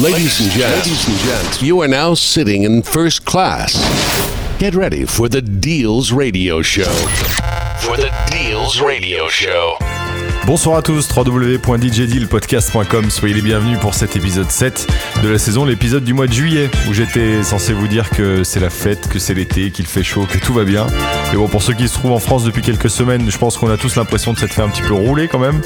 Ladies and gents, ladies and gents, you are now sitting in first class. Get ready for the Deals Radio Show. For the Deals Radio Show. Bonsoir à tous, www.djdealpodcast.com, soyez les bienvenus pour cet épisode 7 de la saison, l'épisode du mois de juillet, où j'étais censé vous dire que c'est la fête, que c'est l'été, qu'il fait chaud, que tout va bien. Et bon, pour ceux qui se trouvent en France depuis quelques semaines, je pense qu'on a tous l'impression de s'être fait un petit peu rouler quand même.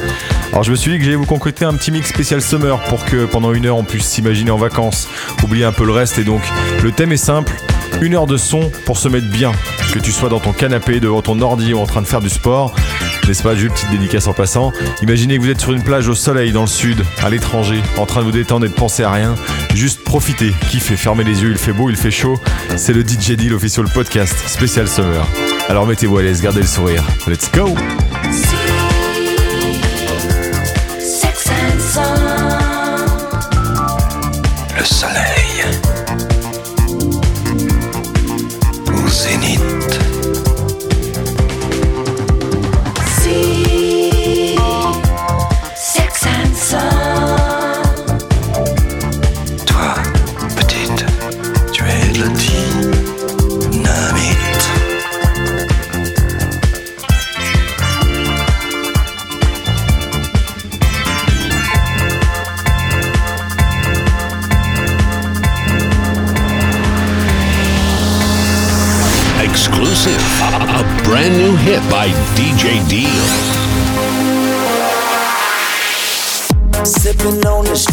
Alors je me suis dit que j'allais vous concocter un petit mix spécial summer pour que pendant une heure on puisse s'imaginer en vacances, oublier un peu le reste. Et donc, le thème est simple, une heure de son pour se mettre bien, que tu sois dans ton canapé, devant ton ordi ou en train de faire du sport. N'est-ce pas, Jules, petite dédicace en passant. Imaginez que vous êtes sur une plage au soleil, dans le sud, à l'étranger, en train de vous détendre et de penser à rien. Juste profitez, kiffez, fermez les yeux, il fait beau, il fait chaud. C'est le DJ Deal Official Podcast spécial Summer. Alors mettez-vous à l'aise, gardez le sourire. Let's go!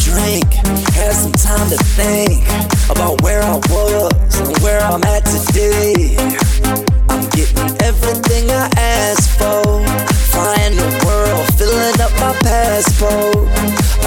Drink, had some time to think about where I was and where I'm at today. I'm getting everything I asked for, flying the world, filling up my passport.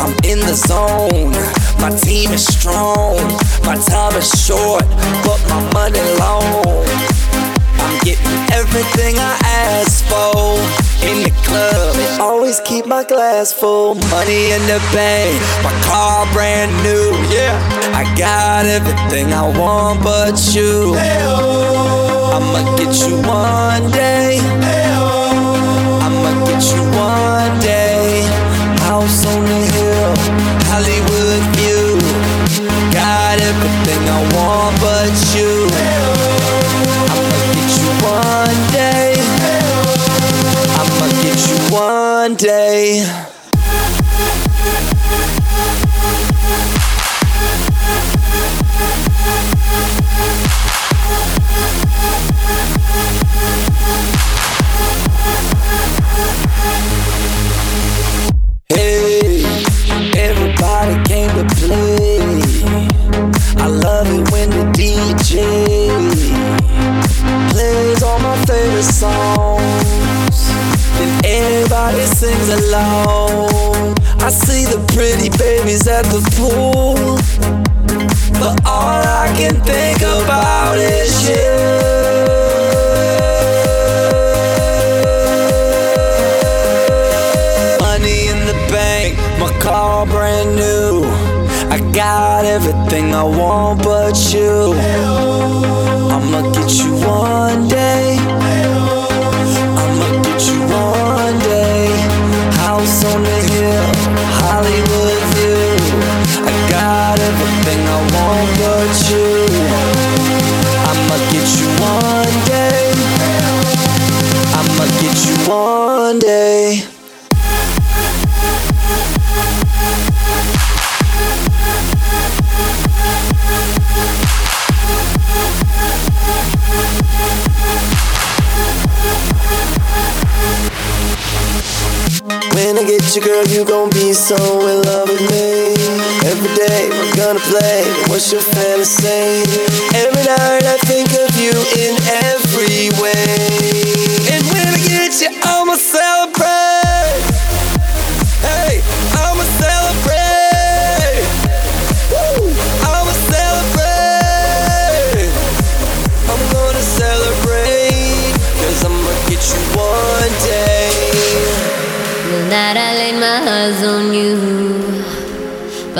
I'm in the zone, my team is strong, my time is short, but my money long. I'm getting everything I asked for in the club. and Always keep my glass full, money in the bank, my car brand new. Yeah, I got everything I want but you. I'ma get you one day. I'ma get you one day. House on the hill, Hollywood view. Got everything I want but you. One day. I'ma get you one day. Favorite songs. And everybody sings along. I see the pretty babies at the pool. But all I can think about is you. Money in the bank, my car brand new. I got everything I want but you. I'ma one day. I get you, girl, you gon' be so in love with me. Every day we're gonna play. What's your fantasy? Every night I think of you in every way. And when I get you, I'ma celebrate.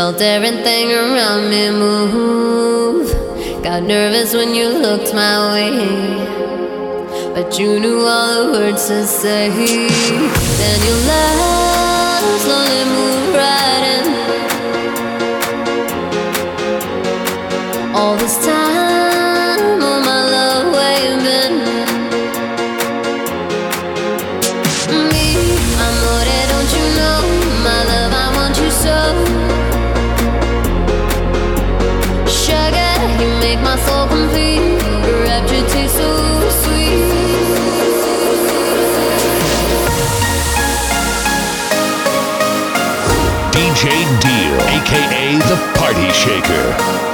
Felt everything around me move. Got nervous when you looked my way, but you knew all the words to say. Then your love slowly moved right in. All this time, aka the Party Shaker.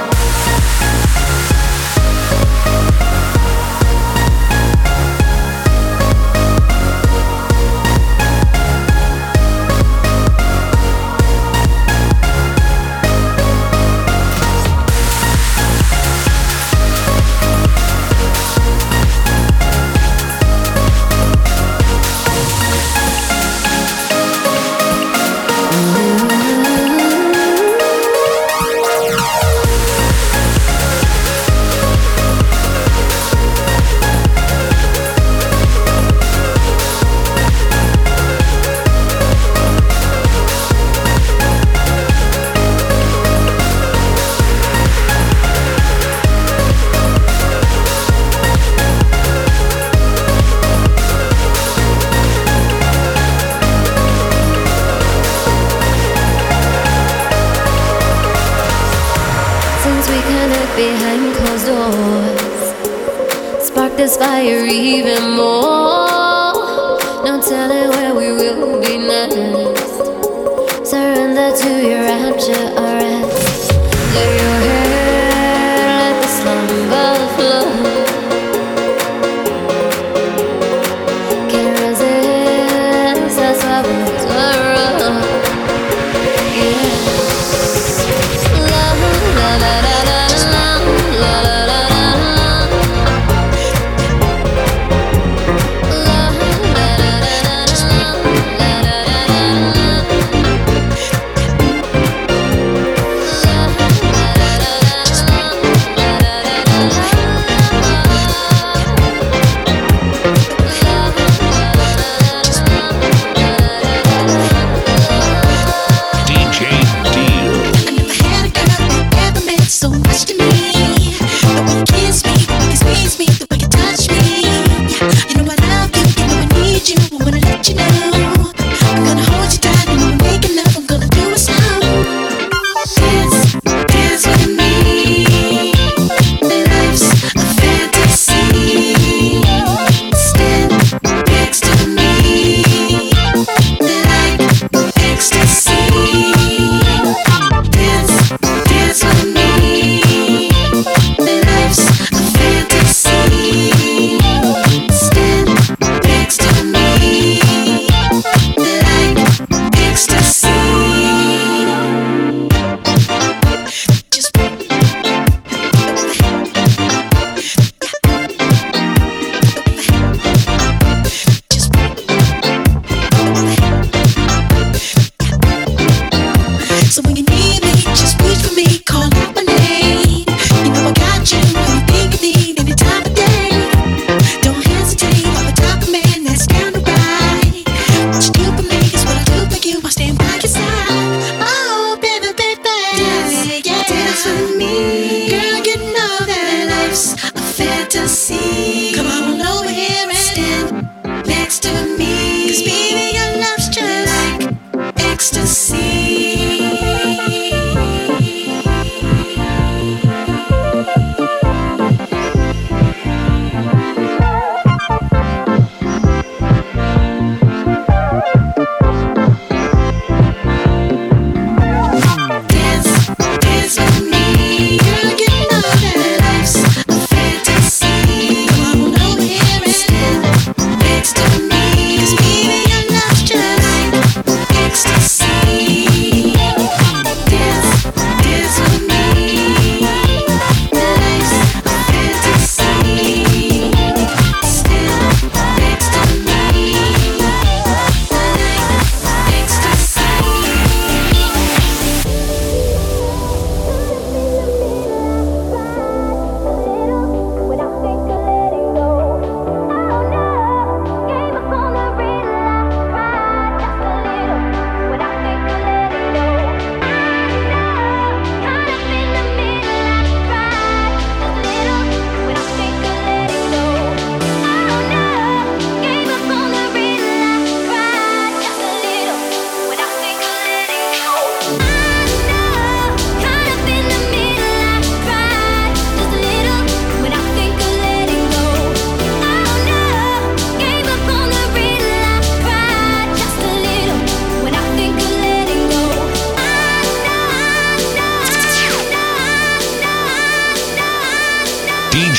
diary. listen.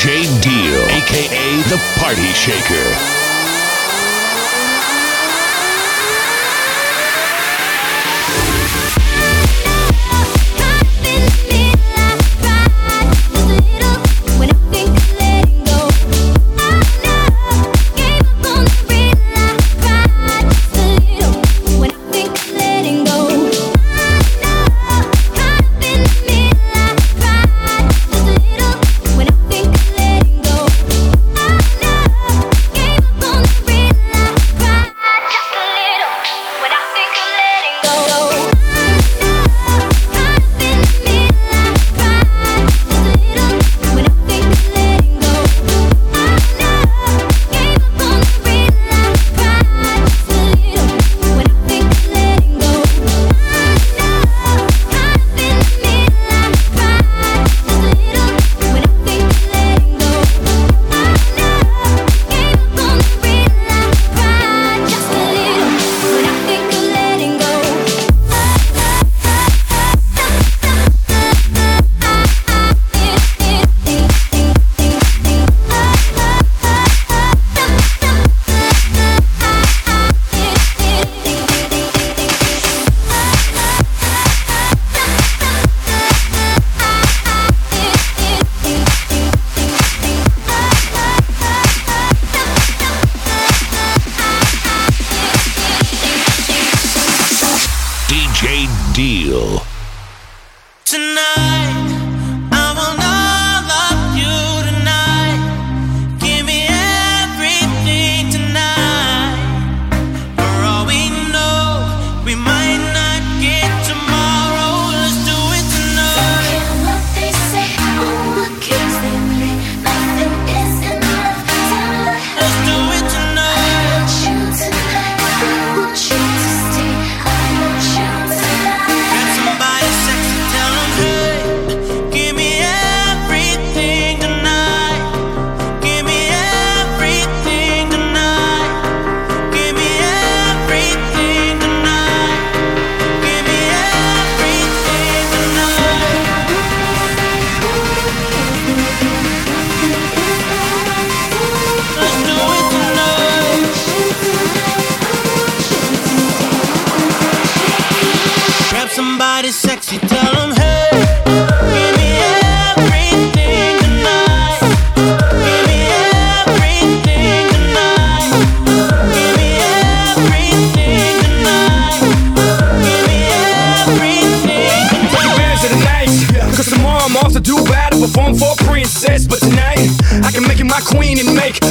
J. Deal, aka The Party Shaker.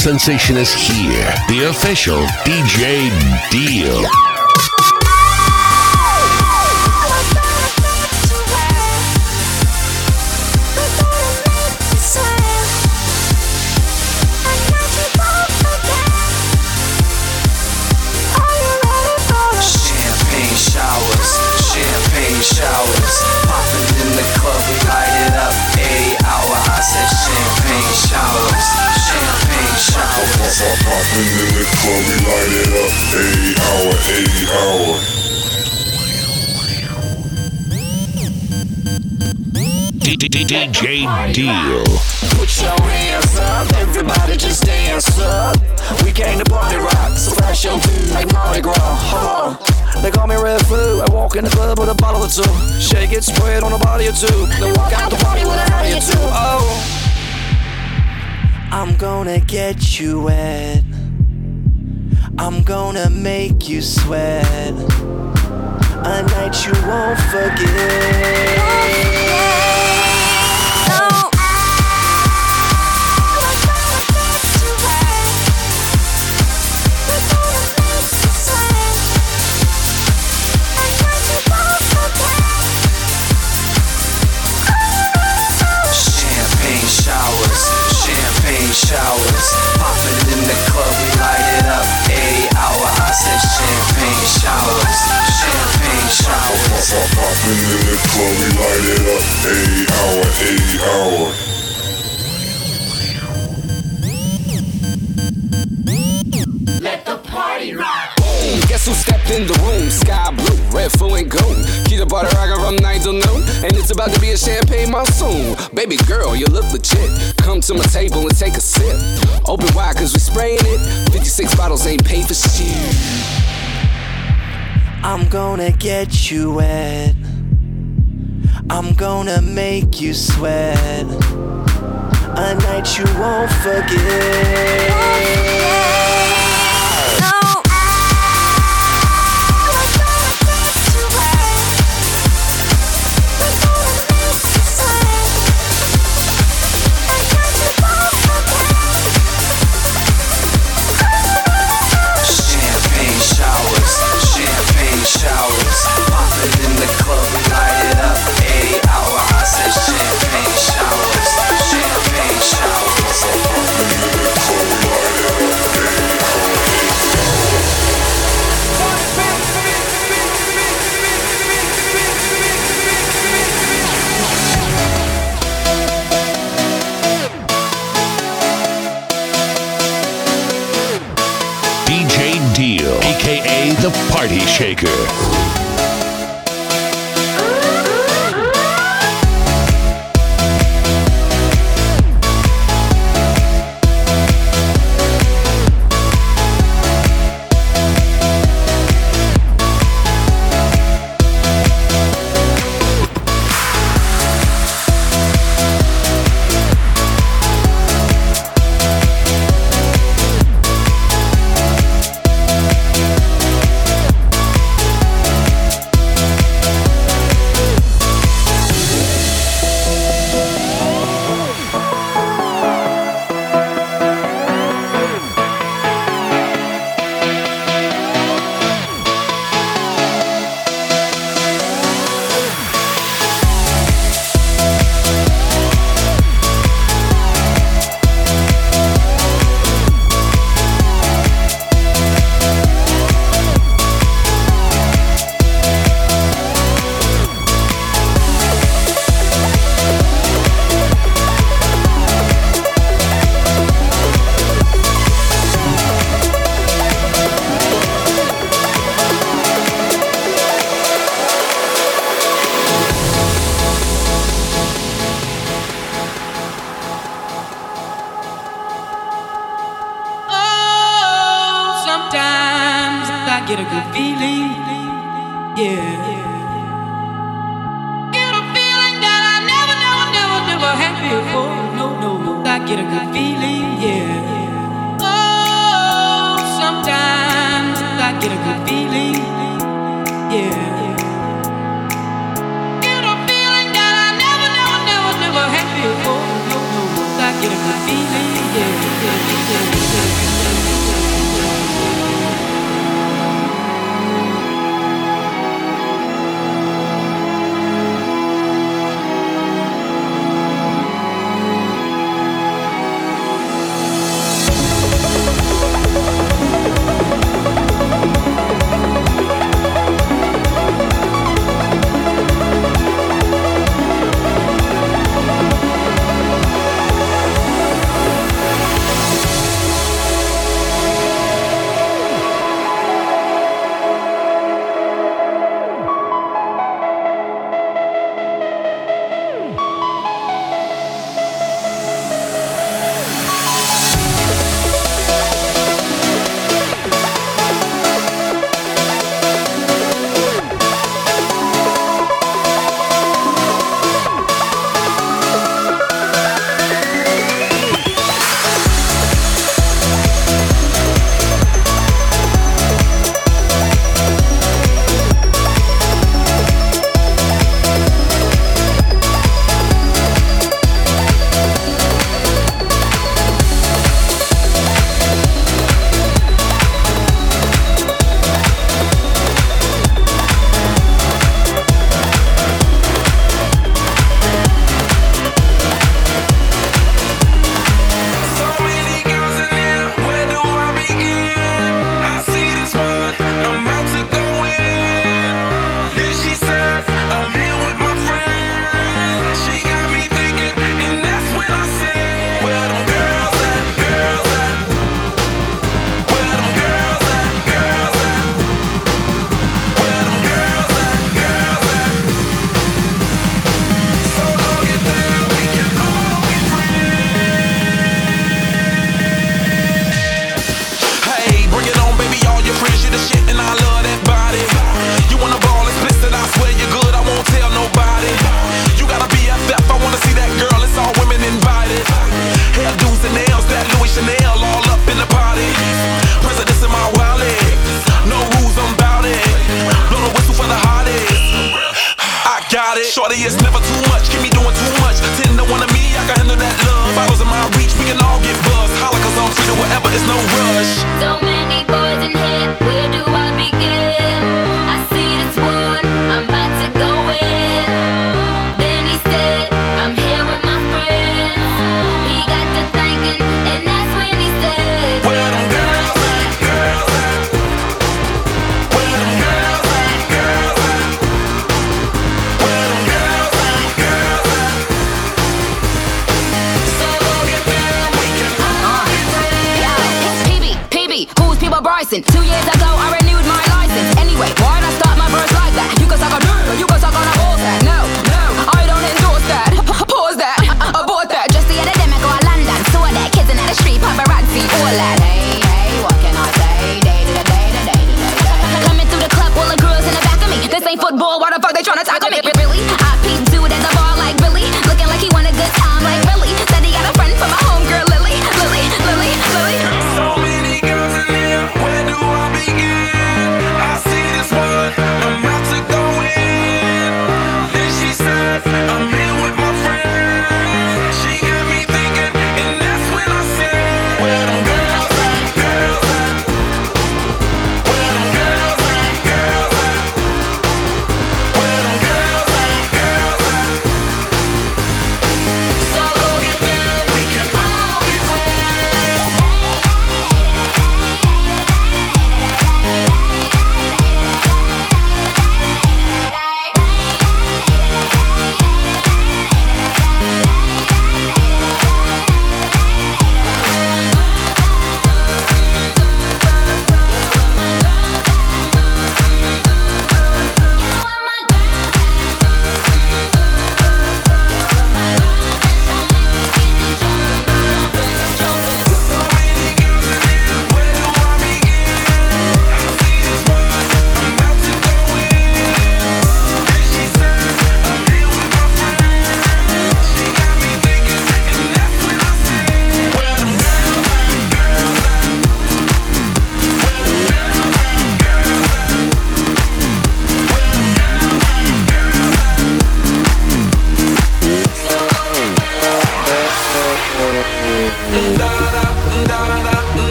Sensation is here. The official DJ Deal. Popping in the club, we light it up. Eight hour, eight hour. DJ Deal. Put your hands up, everybody just dance up. We came to party rock, so flash your feet like Mardi Gras. Huh. They call me Redfoo. I walk in the club with a bottle or two. Shake it, spread on a body or two. Then walk out the party with a howdy or two. Oh. I'm gonna get you wet. I'm gonna make you sweat. A night you won't forget. Popping in the club, we light it up. Eight hour, eight hour. Boom, guess who stepped in the room? Sky Blu, red, full and gold. Keep the party rockin' from 9 till noon. And it's about to be a champagne monsoon. Baby girl, you look legit. Come to my table and take a sip. Open wide, cause we spraying it. 56 bottles ain't paid for shit. I'm gonna get you wet. I'm gonna make you sweat. A night you won't forget. Party Shaker.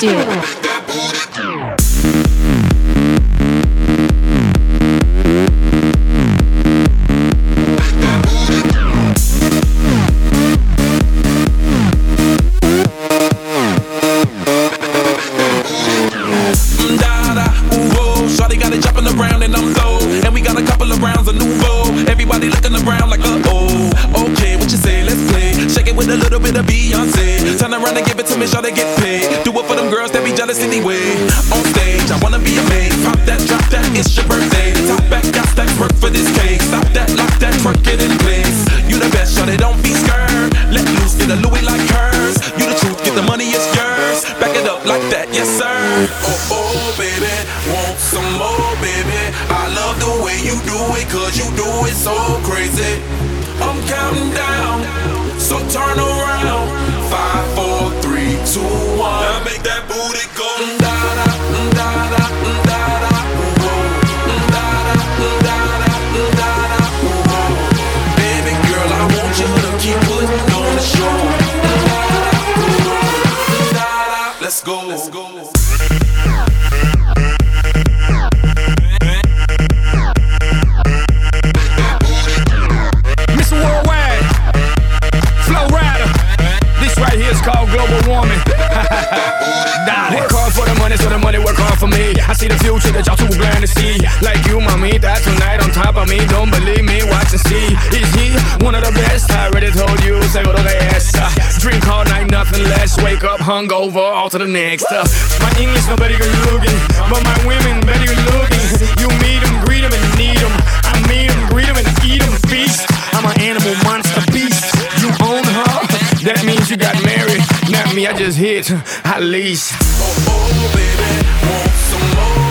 do. wake up hungover, all to the next stuff. My English, nobody can look it, but my women, better you looking. You meet them, greet them, and need them. I mean them, greet them, and eat them, feast. I'm an animal monster beast. You own her, that means you got married. Not me, I just hit, I lease. Oh, oh, baby, want some more.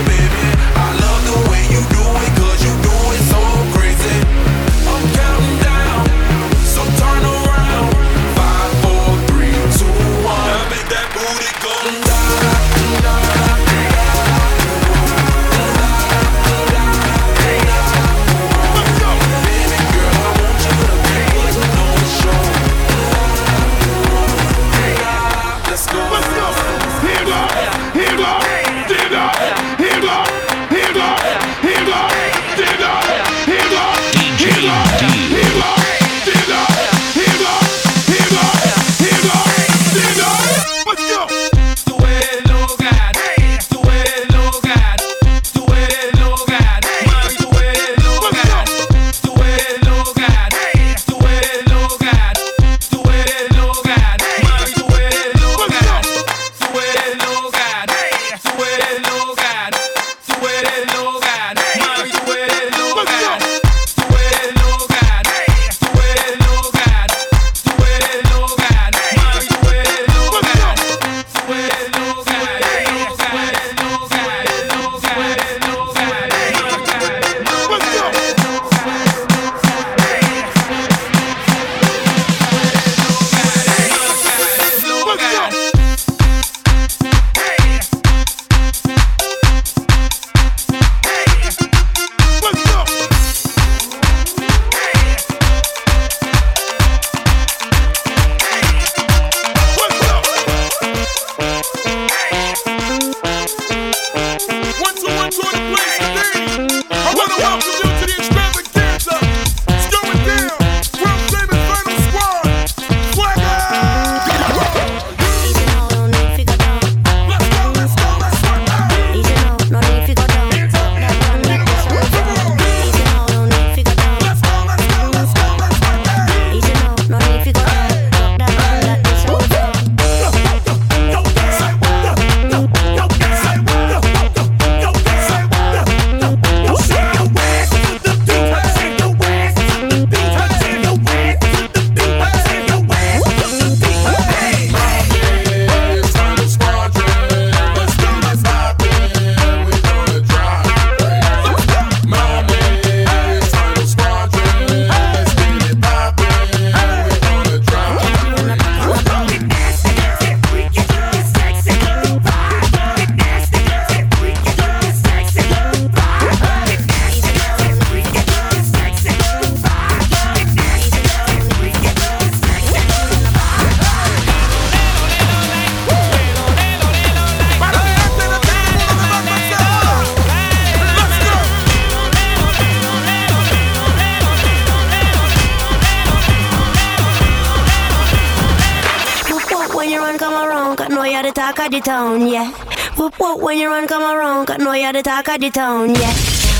when you run, come around, cause know you're the talk of the town, yeah. Whoop whoop when you run, come around, cause know you're the talk of the town, yeah.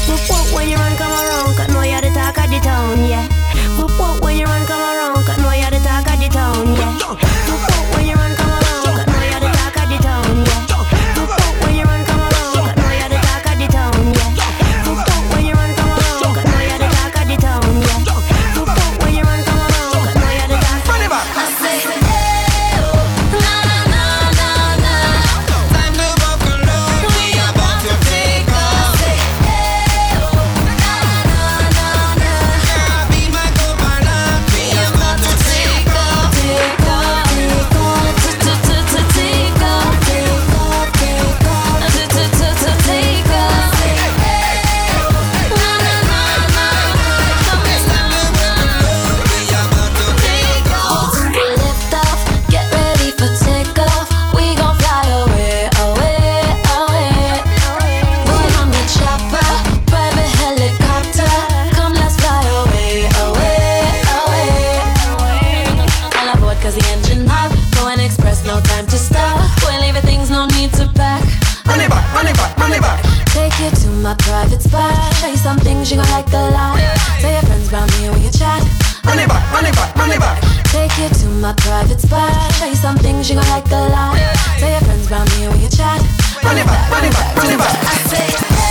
Whoop whoop when you run, come around, cause know you're the talk of the town, yeah. Whoop whoop when you run, come around, cause know you're the talk of the town, yeah. in my private spot. Show you some things you gon' like a lot. Tell your friends round here when you chat. Run it back, run it back, run it back. Take you to my private spot. Show you some things you gon' like a lot. Tell your friends round here when you chat. Run it back, run it back, run it back. I say.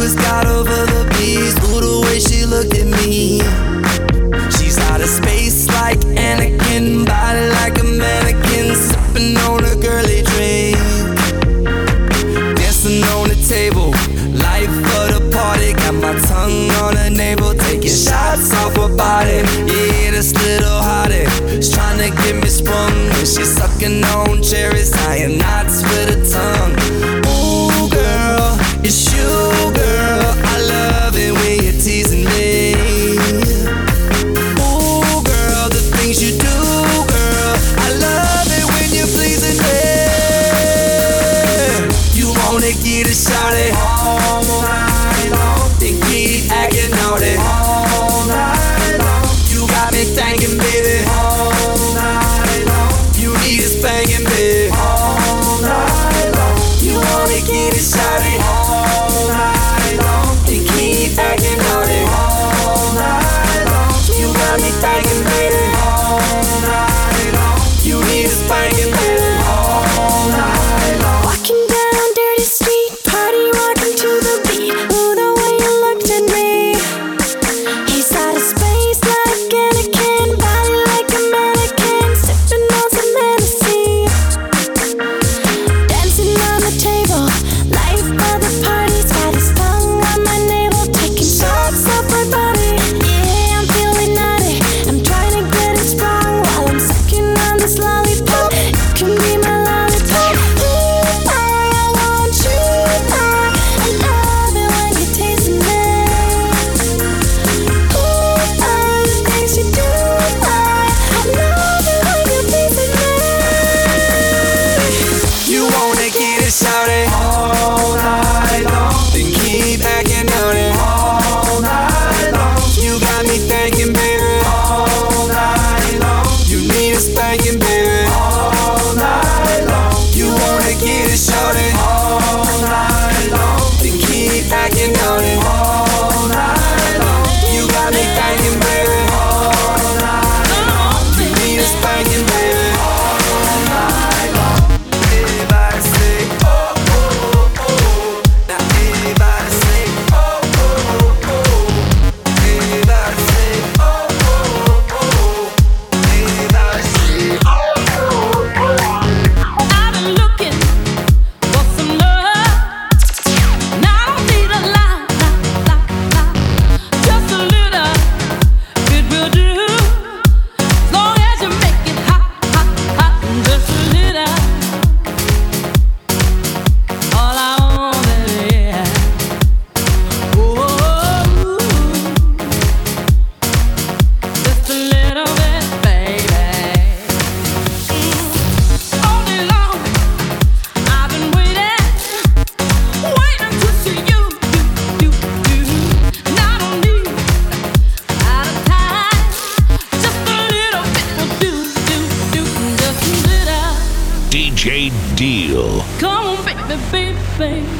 was God over the beast. Ooh, the way she looked at me. She's out of space like Anakin, body like a mannequin, sipping on a girly drink. Dancing on the table, life for the party. Got my tongue on her navel, taking shots off her body. Yeah, this little hottie, she's trying to get me sprung. Yeah, she's sucking on cherry baby,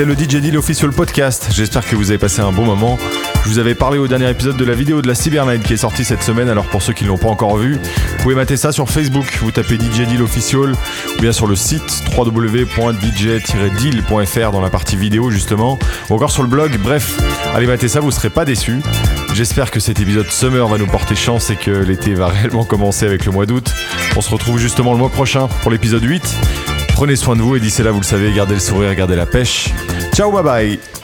c'était le DJ Deal Official Podcast. J'espère que vous avez passé un bon moment. Je vous avais parlé au dernier épisode de la vidéo de la Cybernight qui est sortie cette semaine. Alors pour ceux qui ne l'ont pas encore vu, vous pouvez mater ça sur Facebook. Vous tapez DJ Deal Official ou bien sur le site www.dj-deal.fr dans la partie vidéo justement. Ou encore sur le blog. Bref, allez mater ça, vous serez pas déçus. J'espère que cet épisode Summer va nous porter chance et que l'été va réellement commencer avec le mois d'août. On se retrouve justement le mois prochain pour l'épisode 8. Prenez soin de vous et d'ici là, vous le savez, gardez le sourire, gardez la pêche. Ciao, bye bye